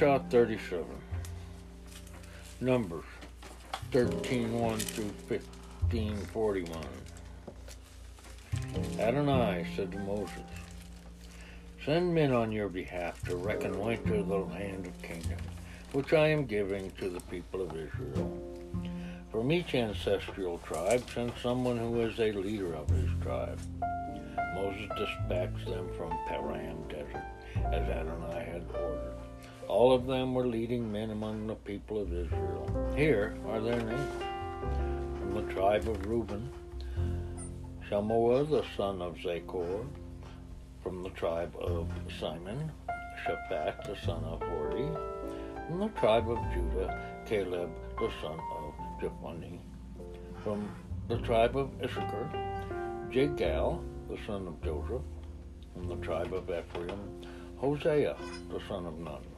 Parashah 37. Numbers 13 1 through 15 41. Adonai said to Moses, Send men on your behalf to reconnoiter the land of Canaan, which I am giving to the people of Israel. From each ancestral tribe, send someone who is a leader of his tribe. Moses dispatched them from Paran desert, as Adonai had ordered. All of them were leading men among the people of Israel. Here are their names. From the tribe of Reuben, Shammua the son of Zachor. From the tribe of Simon, Shaphat the son of Hori. From the tribe of Judah, Caleb the son of Jephunneh. From the tribe of Issachar, Jegal the son of Joseph. From the tribe of Ephraim, Hosea the son of Nun.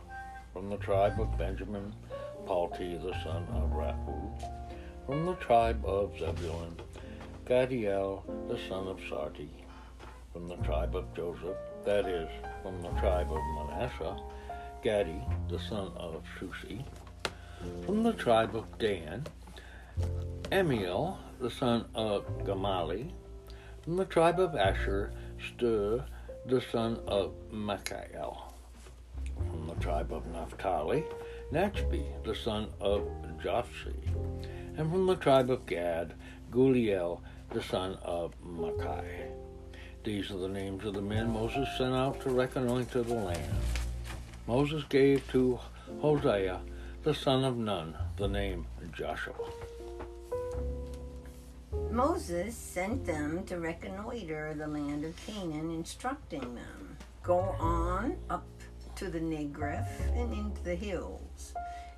From the tribe of Benjamin, Palti the son of Raphu. From the tribe of Zebulun, Gadiel the son of Sarti. From the tribe of Joseph, that is, from the tribe of Manasseh, Gadi the son of Susi. From the tribe of Dan, Amiel the son of Gamali. From the tribe of Asher, Stur the son of Michael. From the tribe of Naphtali, Nachbi the son of Jophsi. And from the tribe of Gad, Guliel the son of Makai. These are the names of the men Moses sent out to reconnoiter the land. Moses gave to Hosea the son of Nun the name Joshua. Moses sent them to reconnoiter the land of Canaan, instructing them Go on up to the Negev and into the hills,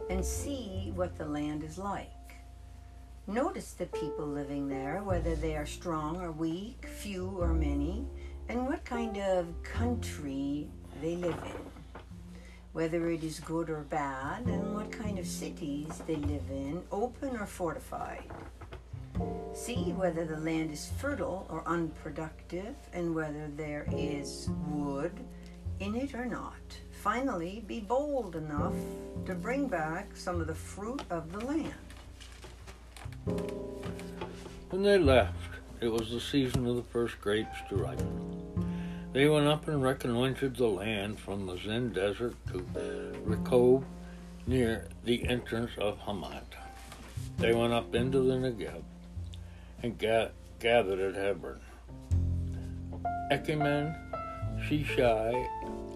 and see what the land is like. Notice the people living there, whether they are strong or weak, few or many, and what kind of country they live in. Whether it is good or bad, and what kind of cities they live in, open or fortified. See whether the land is fertile or unproductive, and whether there is wood in it or not. Finally, be bold enough to bring back some of the fruit of the land. When they left, it was the season of the first grapes to ripen. They went up and reconnoitered the land from the Zin desert to Rehob near the entrance of Hamat. They went up into the Negev and ga- gathered at Hebron. Echiman, Shishai,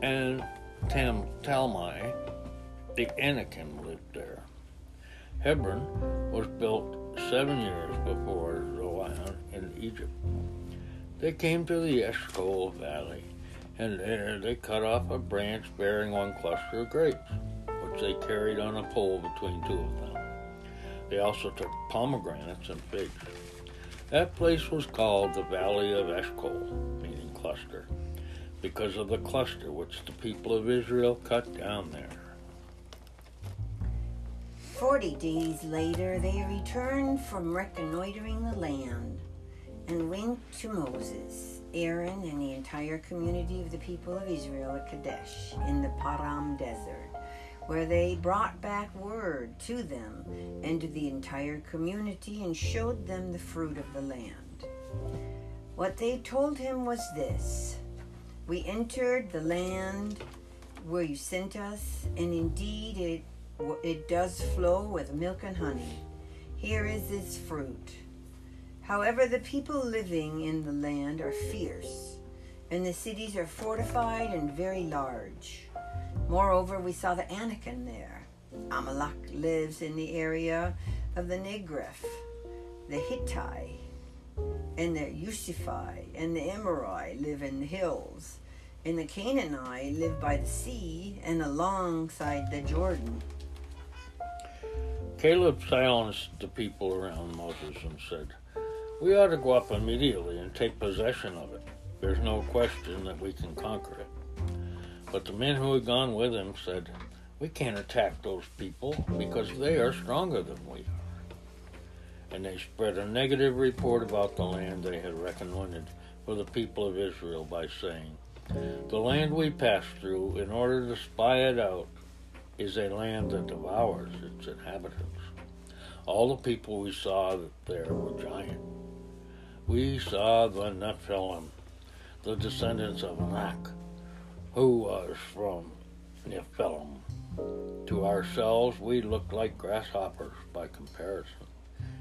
and Tam- Talmai, the Anakim lived there. Hebron was built seven years before Zoan in Egypt. They came to the Eshcol Valley, and there they cut off a branch bearing one cluster of grapes, which they carried on a pole between two of them. They also took pomegranates and figs. That place was called the Valley of Eshcol, meaning cluster, because of the cluster which the people of Israel cut down there. Forty days later, they returned from reconnoitering the land and went to Moses, Aaron, and the entire community of the people of Israel at Kadesh in the Paran desert, where they brought back word to them and to the entire community and showed them the fruit of the land. What they told him was this We entered the land where you sent us, and indeed it it does flow with milk and honey. Here is its fruit. However, the people living in the land are fierce, and the cities are fortified and very large. Moreover, we saw the Anakim there. Amalek lives in the area of the Negev, the Hittite, and the Yusufai and the Emoroi live in the hills, and the Canaanite live by the sea and alongside the Jordan. Caleb silenced the people around Moses and said, We ought to go up immediately and take possession of it. There's no question that we can conquer it. But the men who had gone with him said, We can't attack those people because they are stronger than we are. And they spread a negative report about the land they had reconnoitered for the people of Israel by saying, The land we passed through in order to spy it out is a land that devours its inhabitants. All the people we saw there were giant. We saw the Nephilim, the descendants of Anak, who was from Nephilim. To ourselves, we looked like grasshoppers by comparison,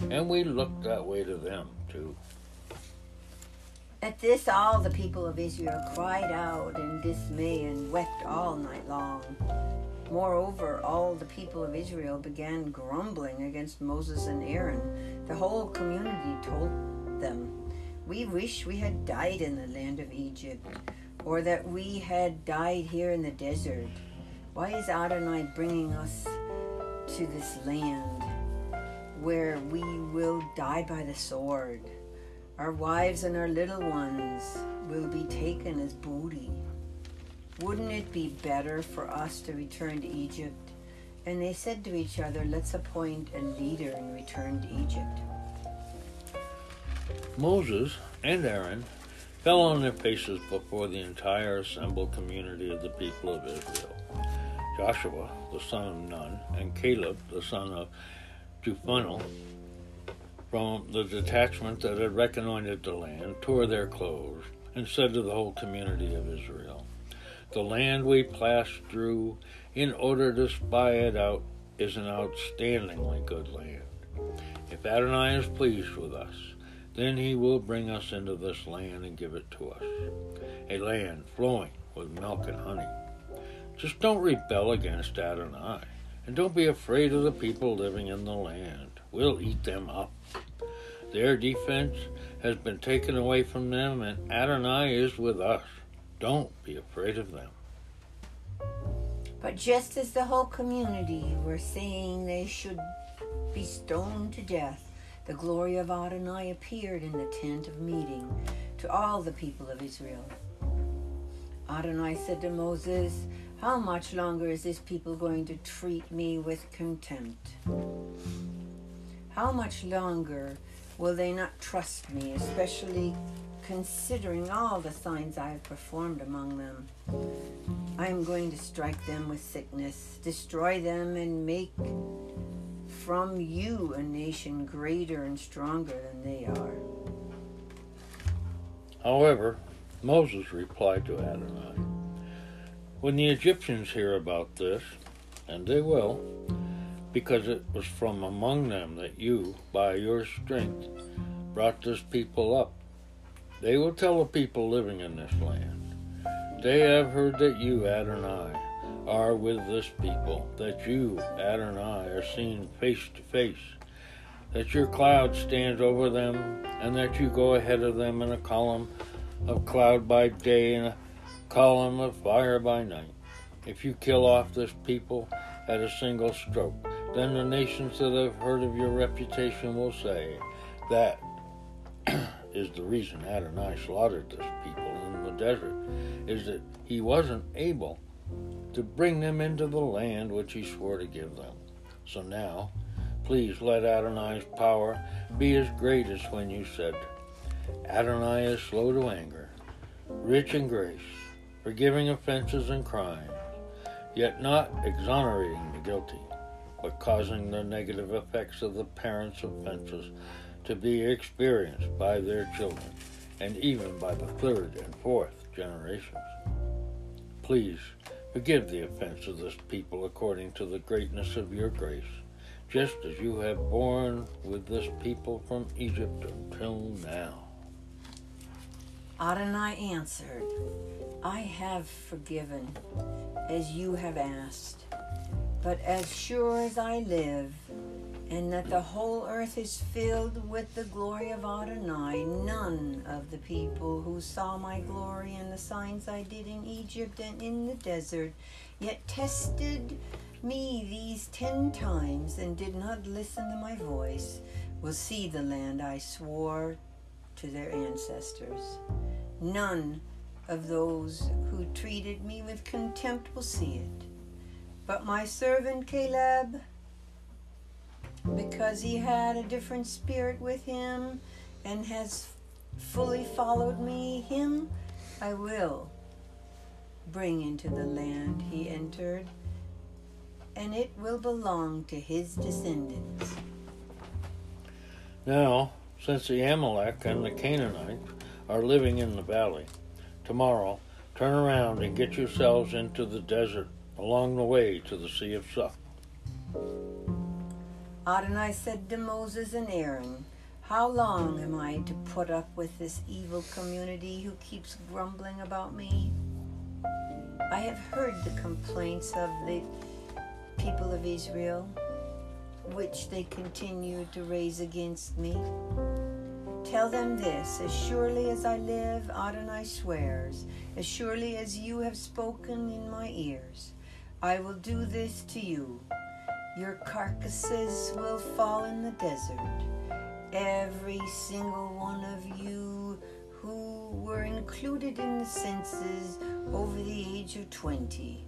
and we looked that way to them, too. At this, all the people of Israel cried out in dismay and wept all night long. Moreover, all the people of Israel began grumbling against Moses and Aaron. The whole community told them, We wish we had died in the land of Egypt, or that we had died here in the desert. Why is Adonai bringing us to this land where we will die by the sword? Our wives and our little ones will be taken as booty. Wouldn't it be better for us to return to Egypt? And they said to each other, Let's appoint a leader and return to Egypt. Moses and Aaron fell on their faces before the entire assembled community of the people of Israel. Joshua, the son of Nun, and Caleb, the son of Jephunneh, from the detachment that had reconnoitered the land, tore their clothes, and said to the whole community of Israel, The land we passed through in order to spy it out is an outstandingly good land. If Adonai is pleased with us, then he will bring us into this land and give it to us, a land flowing with milk and honey. Just don't rebel against Adonai, and don't be afraid of the people living in the land. We'll eat them up. Their defense has been taken away from them, and Adonai is with us. Don't be afraid of them. But just as the whole community were saying they should be stoned to death, the glory of Adonai appeared in the tent of meeting to all the people of Israel. Adonai said to Moses, How much longer is this people going to treat me with contempt? How much longer will they not trust me, especially considering all the signs I have performed among them? I am going to strike them with sickness, destroy them, and make from you a nation greater and stronger than they are. However, Moses replied to Adonai, When the Egyptians hear about this, and they will, because it was from among them that you, by your strength, brought this people up, they will tell the people living in this land, They have heard that you, Adonai, are with this people, that you, Adonai, are seen face to face, that your cloud stands over them, and that you go ahead of them in a column of cloud by day and a column of fire by night. If you kill off this people at a single stroke, then the nations that have heard of your reputation will say, That is the reason Adonai slaughtered this people in the desert, is that he wasn't able to bring them into the land which he swore to give them. So now, please let Adonai's power be as great as when you said, Adonai is slow to anger, rich in grace, forgiving offenses and crimes, yet not exonerating the guilty, but causing the negative effects of the parents' offenses to be experienced by their children, and even by the third and fourth generations. Please forgive the offense of this people according to the greatness of your grace, just as you have borne with this people from Egypt until now. Adonai answered, I have forgiven, as you have asked. But as sure as I live, and that the whole earth is filled with the glory of Adonai, none of the people who saw my glory and the signs I did in Egypt and in the desert, yet tested me these ten times and did not listen to my voice, will see the land I swore to their ancestors. None of those who treated me with contempt will see it. But my servant Caleb, because he had a different spirit with him and has fully followed me, him I will bring into the land he entered, and it will belong to his descendants. Now, since the Amalek and the Canaanites are living in the valley, tomorrow turn around and get yourselves into the desert along the way to the Sea of Suff. Adonai said to Moses and Aaron, How long am I to put up with this evil community who keeps grumbling about me? I have heard the complaints of the people of Israel, which they continue to raise against me. Tell them this as surely as I live, Adonai swears, as surely as you have spoken in my ears, I will do this to you. Your carcasses will fall in the desert, every single one of you who were included in the census over the age of 20.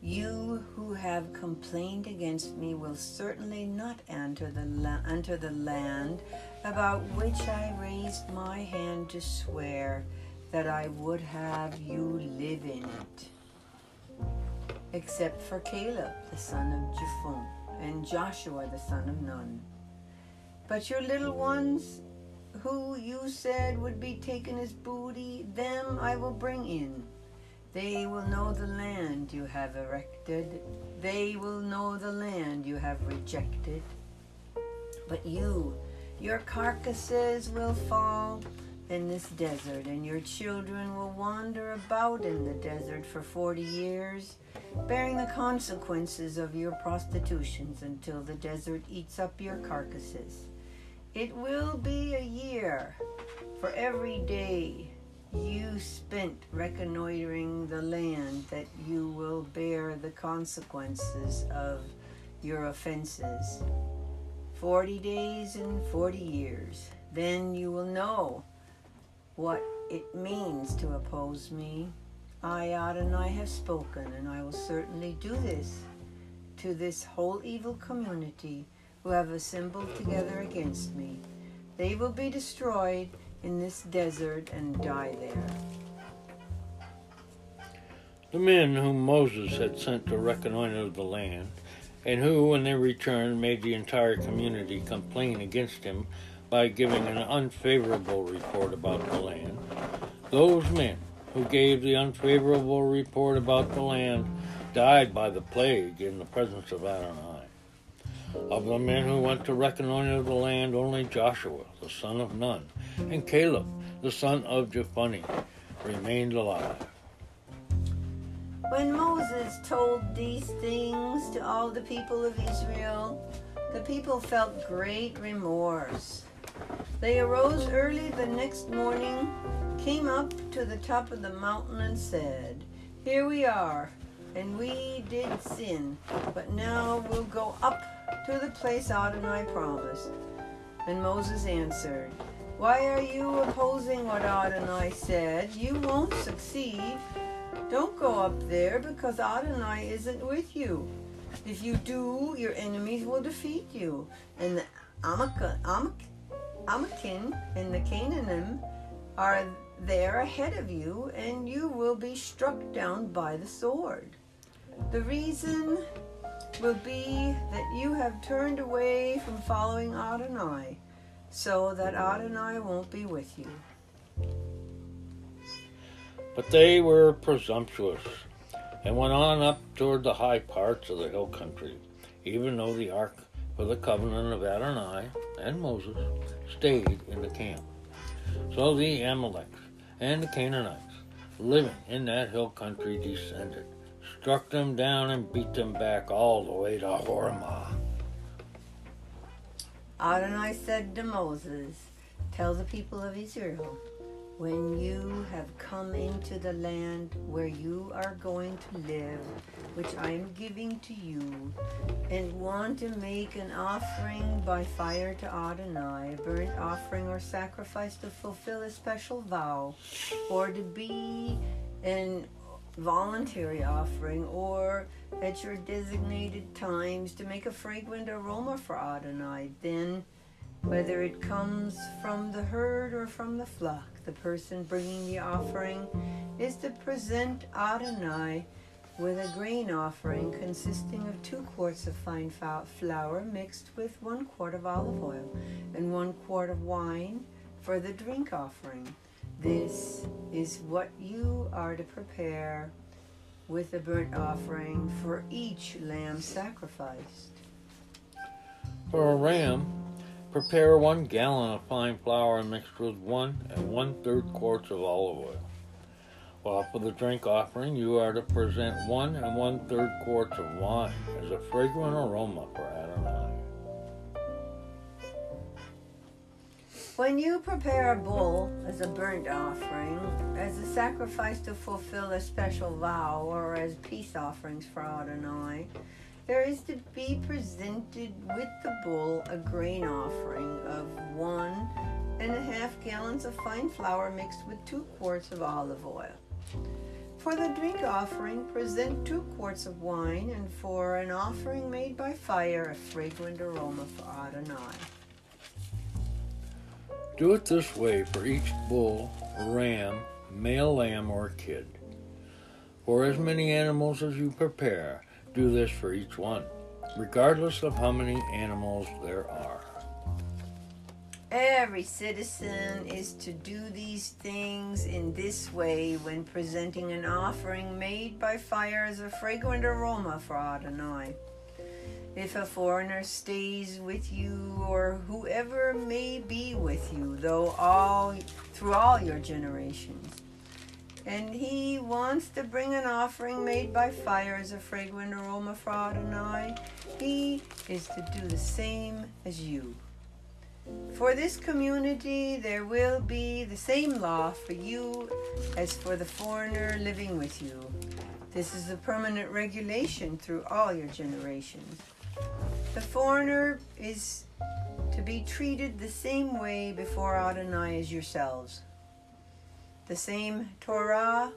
You who have complained against me will certainly not enter the, la- enter the land about which I raised my hand to swear that I would have you live in it. Except for Caleb, the son of Jephthah, and Joshua, the son of Nun. But your little ones, who you said would be taken as booty, them I will bring in. They will know the land you have erected. They will know the land you have rejected. But you, your carcasses will fall in this desert, and your children will wander about in the desert for forty years, bearing the consequences of your prostitutions until the desert eats up your carcasses. It will be a year for every day you spent reconnoitering the land that you will bear the consequences of your offenses. Forty days and forty years. Then you will know what it means to oppose me. I, Adonai, have spoken, and I will certainly do this to this whole evil community who have assembled together against me. They will be destroyed in this desert and die there. The men whom Moses had sent to reconnoiter the land, and who, when they returned, made the entire community complain against him by giving an unfavorable report about the land, those men who gave the unfavorable report about the land died by the plague in the presence of Adonai. Of the men who went to reconnoiter the land, only Joshua, the son of Nun, and Caleb, the son of Jephunneh, remained alive. When Moses told these things to all the people of Israel, the people felt great remorse. They arose early the next morning, came up to the top of the mountain, and said, Here we are, and we did sin, but now we'll go up to the place Adonai promised. And Moses answered, Why are you opposing what Adonai said? You won't succeed. Don't go up there because Adonai isn't with you. If you do, your enemies will defeat you. And the Amak- Amak- Amakim and the Canaanim are there ahead of you, and you will be struck down by the sword. The reason will be that you have turned away from following Adonai, so that Adonai won't be with you. But they were presumptuous and went on up toward the high parts of the hill country, even though the ark for the covenant of Adonai and Moses stayed in the camp. So the Amaleks and the Canaanites, living in that hill country, descended, struck them down, and beat them back all the way to Hormah. Adonai said to Moses, Tell the people of Israel, when you have come into the land where you are going to live, which I am giving to you, and want to make an offering by fire to Adonai, a burnt offering or sacrifice to fulfill a special vow, or to be an voluntary offering, or at your designated times to make a fragrant aroma for Adonai, then whether it comes from the herd or from the flock, the person bringing the offering is to present Adonai with a grain offering consisting of two quarts of fine flour mixed with one quart of olive oil and one quart of wine for the drink offering. This is what you are to prepare with the burnt offering for each lamb sacrificed. For a ram, prepare one gallon of fine flour mixed with one and one third quarts of olive oil. While for the drink offering, you are to present one and one third quarts of wine as a fragrant aroma for Adonai. When you prepare a bull as a burnt offering, as a sacrifice to fulfill a special vow, or as peace offerings for Adonai, there is to be presented with the bull a grain offering of one and a half gallons of fine flour mixed with two quarts of olive oil. For the drink offering, present two quarts of wine, and for an offering made by fire, a fragrant aroma for Adonai. Do it this way for each bull, ram, male lamb, or kid. For as many animals as you prepare, do this for each one, regardless of how many animals there are. Every citizen is to do these things in this way when presenting an offering made by fire as a fragrant aroma for Adonai. If a foreigner stays with you, or whoever may be with you, though all through all your generations, and he wants to bring an offering made by fire as a fragrant aroma for Adonai, he is to do the same as you. For this community, there will be the same law for you as for the foreigner living with you. This is a permanent regulation through all your generations. The foreigner is to be treated the same way before Adonai as yourselves. The same Torah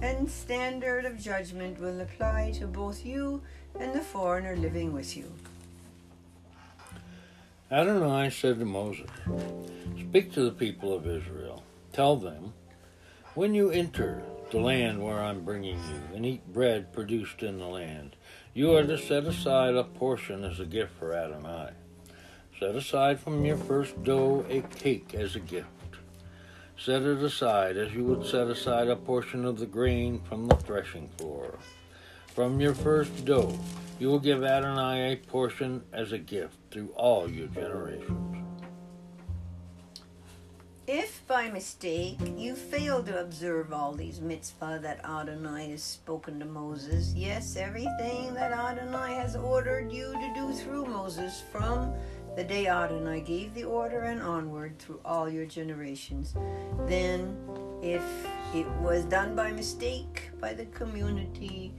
and standard of judgment will apply to both you and the foreigner living with you. Adonai said to Moses, Speak to the people of Israel. Tell them, When you enter the land where I'm bringing you, and eat bread produced in the land, you are to set aside a portion as a gift for Adonai. Set aside from your first dough a cake as a gift. Set it aside as you would set aside a portion of the grain from the threshing floor. From your first dough, you will give Adonai a portion as a gift through all your generations. If by mistake you fail to observe all these mitzvah that Adonai has spoken to Moses, yes, everything that Adonai has ordered you to do through Moses from the day Adonai gave the order and onward through all your generations, then if it was done by mistake by the community,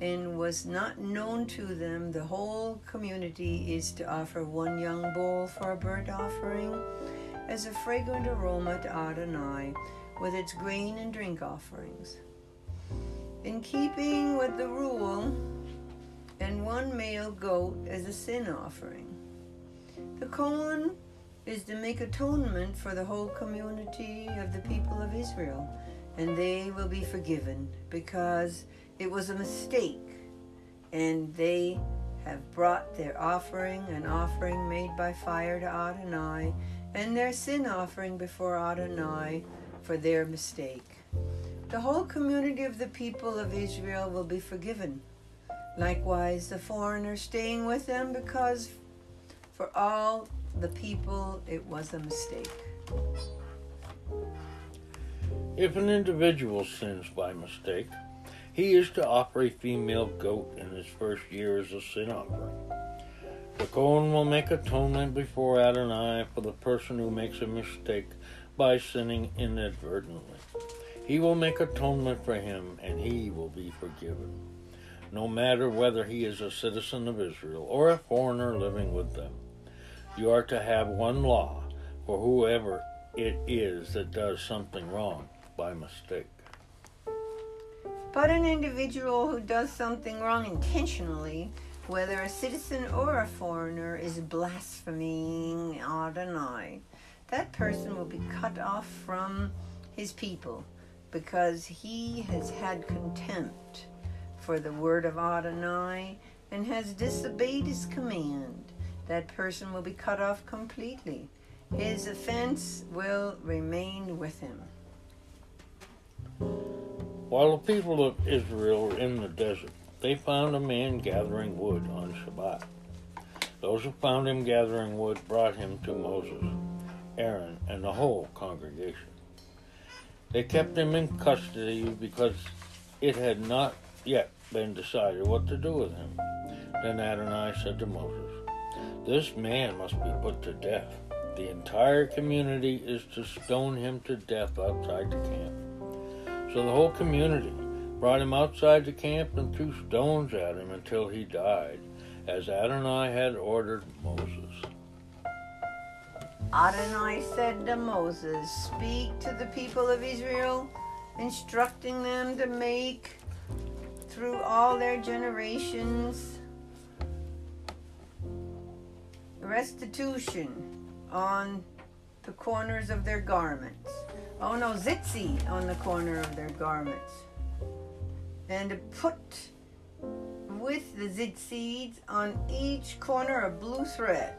and was not known to them, the whole community is to offer one young bull for a burnt offering as a fragrant aroma to Adonai with its grain and drink offerings. In keeping with the rule, and one male goat as a sin offering. The Kohen is to make atonement for the whole community of the people of Israel, and they will be forgiven because it was a mistake, and they have brought their offering, an offering made by fire to Adonai, and their sin offering before Adonai for their mistake. The whole community of the people of Israel will be forgiven. Likewise, the foreigner staying with them, because for all the people it was a mistake. If an individual sins by mistake, he is to offer a female goat in his first year as a sin offering. The Kohen will make atonement before Adonai for the person who makes a mistake by sinning inadvertently. He will make atonement for him, and he will be forgiven, no matter whether he is a citizen of Israel or a foreigner living with them. You are to have one law for whoever it is that does something wrong by mistake. But an individual who does something wrong intentionally, whether a citizen or a foreigner, is blaspheming Adonai. That person will be cut off from his people because he has had contempt for the word of Adonai and has disobeyed his command, that person will be cut off completely. His offense will remain with him. While the people of Israel were in the desert, they found a man gathering wood on Shabbat. Those who found him gathering wood brought him to Moses, Aaron, and the whole congregation. They kept him in custody because it had not yet been decided what to do with him. Then Adonai said to Moses, This man must be put to death. The entire community is to stone him to death outside the camp. So the whole community brought him outside the camp and threw stones at him until he died, as Adonai had ordered Moses. Adonai said to Moses, Speak to the people of Israel, instructing them to make through all their generations restitution on the corners of their garments. Oh no, zitzi on the corner of their garments. And put with the tzitzits on each corner a blue thread.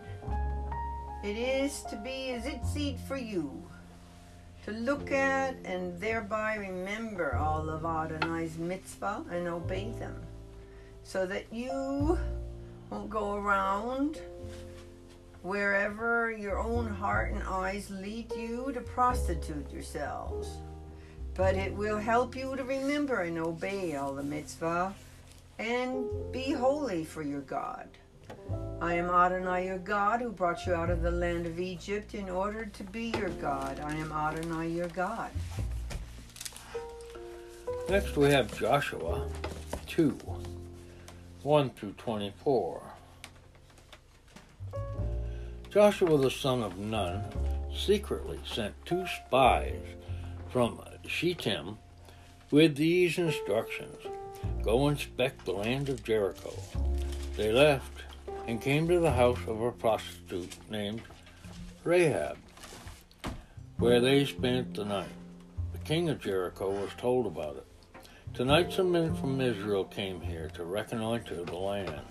It is to be a tzitzit for you, to look at and thereby remember all of Adonai's mitzvah and obey them, so that you won't go around wherever your own heart and eyes lead you to prostitute yourselves. But it will help you to remember and obey all the mitzvah and be holy for your God. I am Adonai your God who brought you out of the land of Egypt in order to be your God. I am Adonai your God. Next we have Joshua 2 1 through 24. Joshua the son of Nun secretly sent two spies from Shittim with these instructions Go inspect the land of Jericho. They left and came to the house of a prostitute named Rahab, where they spent the night. The king of Jericho was told about it. Tonight, some men from Israel came here to reconnoiter the land.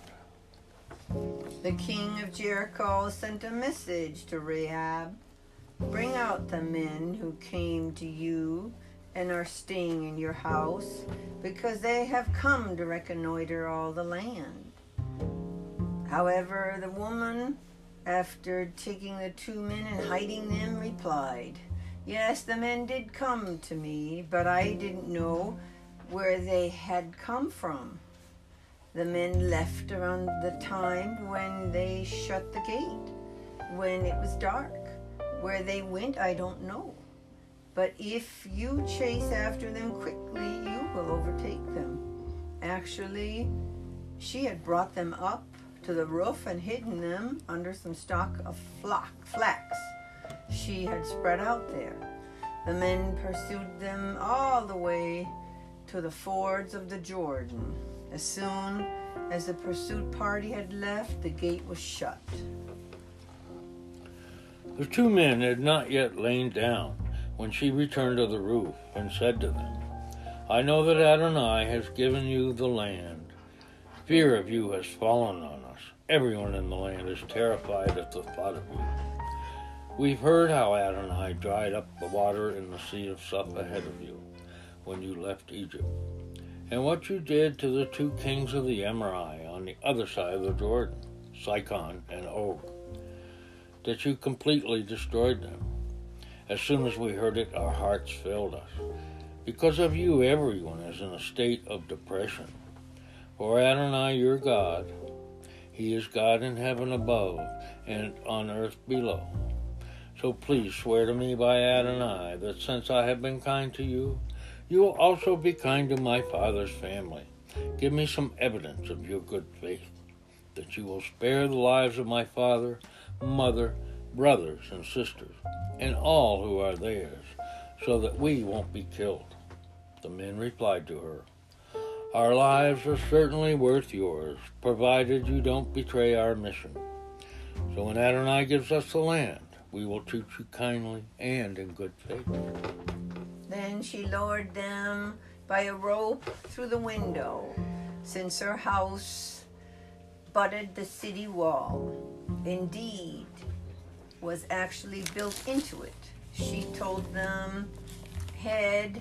The king of Jericho sent a message to Rahab Bring out the men who came to you and are staying in your house, because they have come to reconnoiter all the land. However, the woman, after taking the two men and hiding them, replied, Yes, the men did come to me, but I didn't know where they had come from. The men left around the time when they shut the gate, when it was dark. Where they went, I don't know. But if you chase after them quickly, you will overtake them. Actually, she had brought them up to the roof and hidden them under some stalk of flock, flax she had spread out there. The men pursued them all the way to the fords of the Jordan. As soon as the pursuit party had left, the gate was shut. The two men had not yet lain down when she returned to the roof and said to them, I know that Adonai has given you the land. Fear of you has fallen on us. Everyone in the land is terrified at the thought of you. We've heard how Adonai dried up the water in the Sea of Suph ahead of you when you left Egypt, and what you did to the two kings of the Amorite on the other side of the Jordan, Sihon and Og that you completely destroyed them. As soon as we heard it, our hearts failed us. Because of you, everyone is in a state of depression. For Adonai, your God, He is God in heaven above and on earth below. So please swear to me by Adonai that since I have been kind to you, you will also be kind to my father's family. Give me some evidence of your good faith, that you will spare the lives of my father mother, brothers, and sisters, and all who are theirs, so that we won't be killed. The men replied to her, Our lives are certainly worth yours, provided you don't betray our mission. So when Adonai gives us the land, we will treat you kindly and in good faith. Then she lowered them by a rope through the window since her house butted the city wall. Indeed, was actually built into it. She told them, head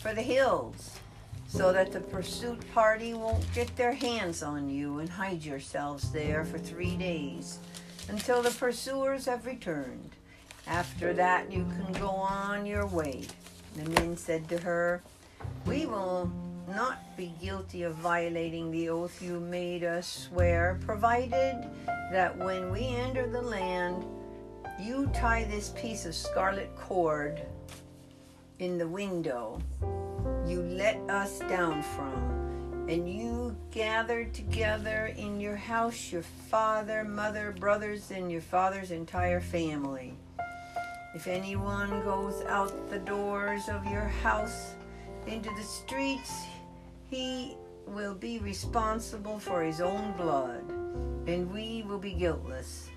for the hills so that the pursuit party won't get their hands on you and hide yourselves there for three days until the pursuers have returned. After that, you can go on your way. The men said to her, We will not be guilty of violating the oath you made us swear, provided that when we enter the land, you tie this piece of scarlet cord in the window you let us down from, and you gathered together in your house your father, mother, brothers, and your father's entire family. If anyone goes out the doors of your house into the streets, he will be responsible for his own blood, and we will be guiltless.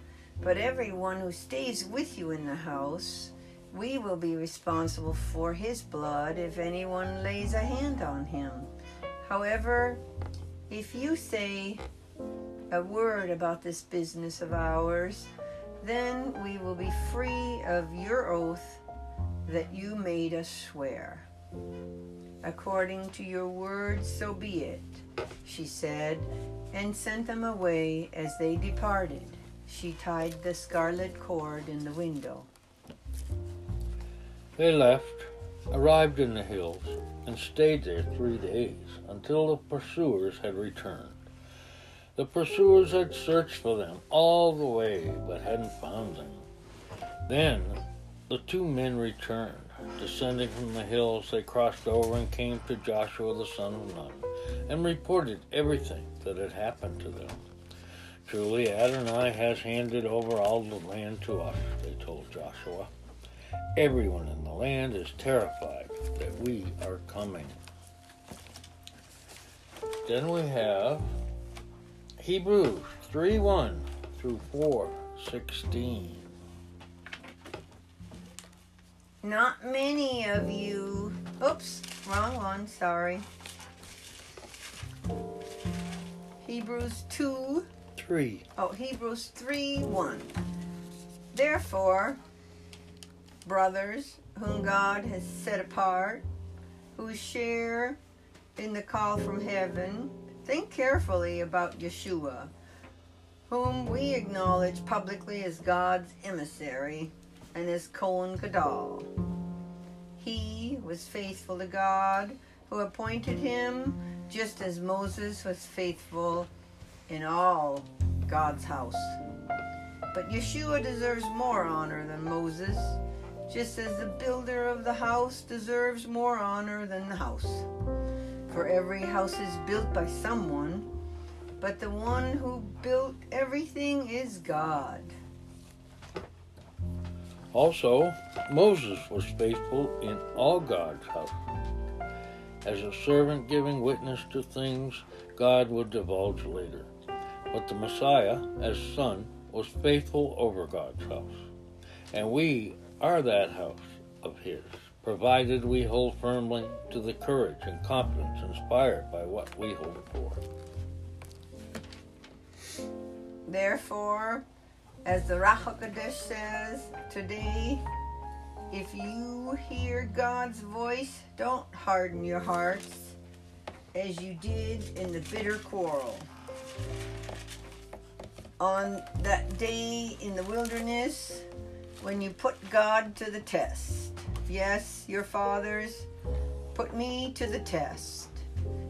But everyone who stays with you in the house, we will be responsible for his blood if anyone lays a hand on him. However, if you say a word about this business of ours, then we will be free of your oath that you made us swear. According to your words, so be it, she said, and sent them away as they departed. She tied the scarlet cord in the window. They left, arrived in the hills, and stayed there three days until the pursuers had returned. The pursuers had searched for them all the way but hadn't found them. Then the two men returned. Descending from the hills, they crossed over and came to Joshua the son of Nun and reported everything that had happened to them. Truly, Adonai has handed over all the land to us, they told Joshua. Everyone in the land is terrified that we are coming. Then we have Hebrews 3 1 through 4 16. Not many of you. Oops, wrong one, sorry. Hebrews 2. 3. Oh, Hebrews 3 1. Therefore, brothers whom God has set apart, who share in the call from heaven, think carefully about Yeshua, whom we acknowledge publicly as God's emissary and as Kohen Gadol. He was faithful to God who appointed him, just as Moses was faithful in all God's house. But Yeshua deserves more honor than Moses just as the builder of the house deserves more honor than the house. For every house is built by someone, but the one who built everything is God. Also, Moses was faithful in all God's house, as a servant giving witness to things God would divulge later. But the Messiah, as son, was faithful over God's house. And we are that house of His, provided we hold firmly to the courage and confidence inspired by what we hold for. Therefore, as the Ruach HaKodesh says today, if you hear God's voice, don't harden your hearts as you did in the bitter quarrel. On that day in the wilderness, when you put God to the test. Yes, your fathers put me to the test.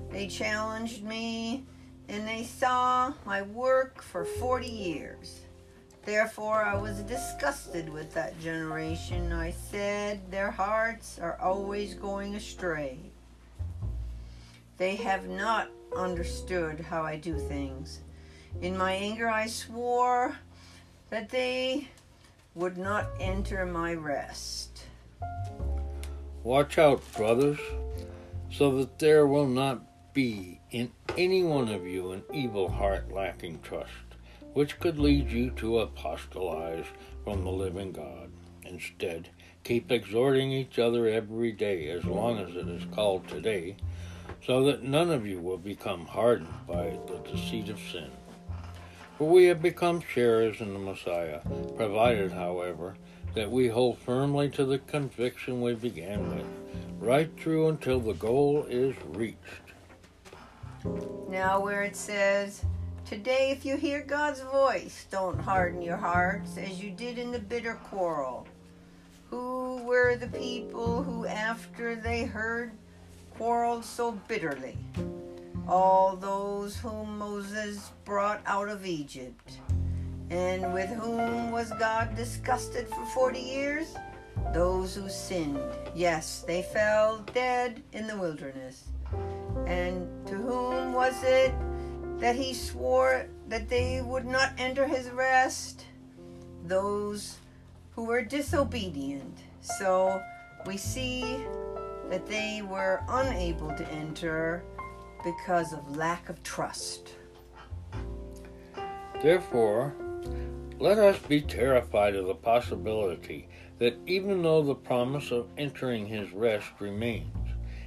They challenged me and they saw my work for 40 years. Therefore, I was disgusted with that generation. I said, Their hearts are always going astray. They have not understood how I do things. In my anger, I swore that they would not enter my rest. Watch out, brothers, so that there will not be in any one of you an evil heart lacking trust, which could lead you to apostatize from the living God. Instead, keep exhorting each other every day, as long as it is called today, so that none of you will become hardened by the deceit of sin. For we have become sharers in the Messiah, provided, however, that we hold firmly to the conviction we began with, right through until the goal is reached. Now, where it says, Today, if you hear God's voice, don't harden your hearts as you did in the bitter quarrel. Who were the people who, after they heard, quarreled so bitterly? All those whom Moses brought out of Egypt. And with whom was God disgusted for forty years? Those who sinned. Yes, they fell dead in the wilderness. And to whom was it that he swore that they would not enter his rest? Those who were disobedient. So we see that they were unable to enter because of lack of trust. Therefore, let us be terrified of the possibility that even though the promise of entering his rest remains,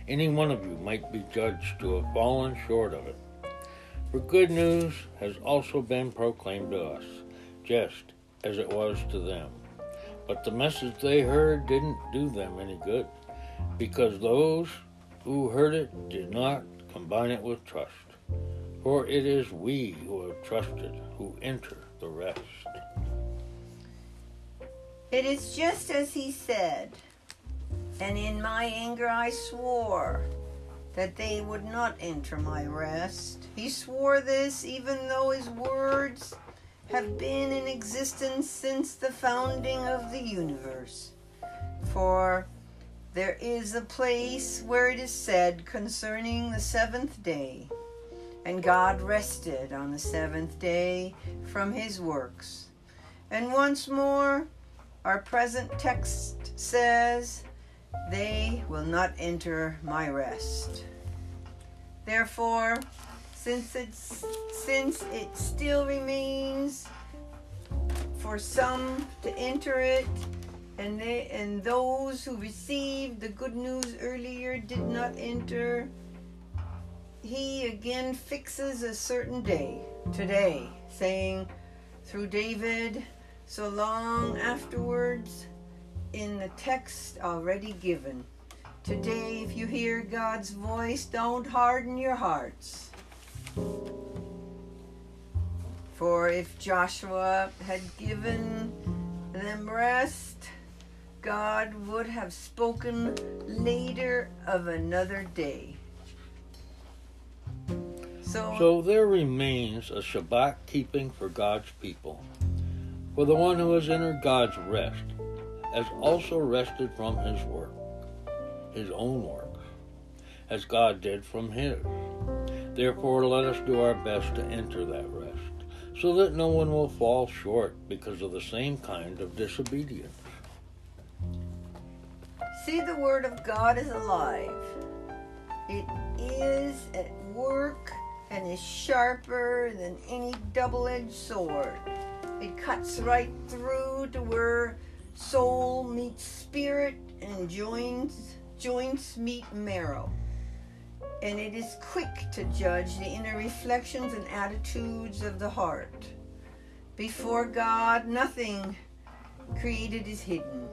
any one of you might be judged to have fallen short of it. For good news has also been proclaimed to us, just as it was to them. But the message they heard didn't do them any good, because those who heard it did not combine it with trust. For it is we who have trusted who enter the rest. It is just as he said, and in my anger I swore that they would not enter my rest. He swore this even though his words have been in existence since the founding of the universe. For there is a place where it is said concerning the seventh day, and God rested on the seventh day from his works. And once more, our present text says, They will not enter my rest. Therefore, since it's since it still remains for some to enter it, and they and those who received the good news earlier did not enter, he again fixes a certain day, today, saying through David, so long afterwards, in the text already given. Today, if you hear God's voice, don't harden your hearts. For if Joshua had given them rest, God would have spoken later of another day. So, So there remains a Shabbat keeping for God's people. For the one who has entered God's rest has also rested from his work, his own work, as God did from his. Therefore, let us do our best to enter that rest, so that no one will fall short because of the same kind of disobedience. see the word of God is alive. It is at work and is sharper than any double-edged sword. It cuts right through to where soul meets spirit and joins joints meet marrow. And it is quick to judge the inner reflections and attitudes of the heart. Before God, nothing created is hidden,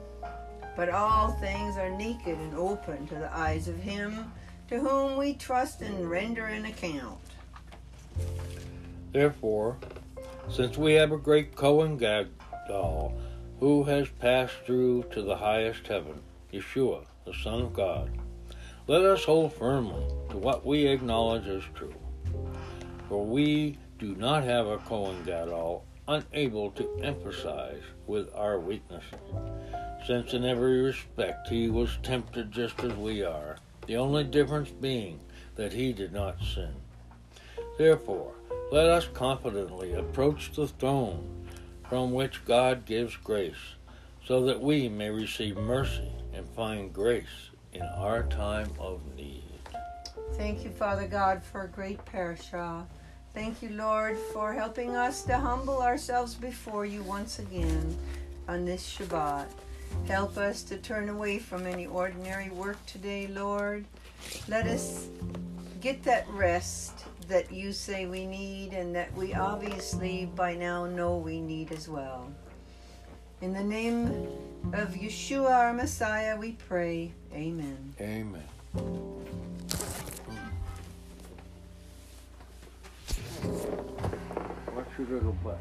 but all things are naked and open to the eyes of Him to whom we trust and render an account. Therefore, since we have a great Cohen Gadol who has passed through to the highest heaven, Yeshua, the Son of God, let us hold firmly to what we acknowledge as true. For we do not have a Cohen Gadol unable to emphasize with our weaknesses, since in every respect he was tempted just as we are, the only difference being that he did not sin. Therefore, let us confidently approach the throne from which God gives grace, so that we may receive mercy and find grace in our time of need. Thank you, Father God, for a great parashah. Thank you, Lord, for helping us to humble ourselves before you once again on this Shabbat. Help us to turn away from any ordinary work today, Lord. Let us get that rest that you say we need and that we obviously by now know we need as well. In the name of Yeshua, our Messiah, we pray. Amen. Amen. What's your little butt?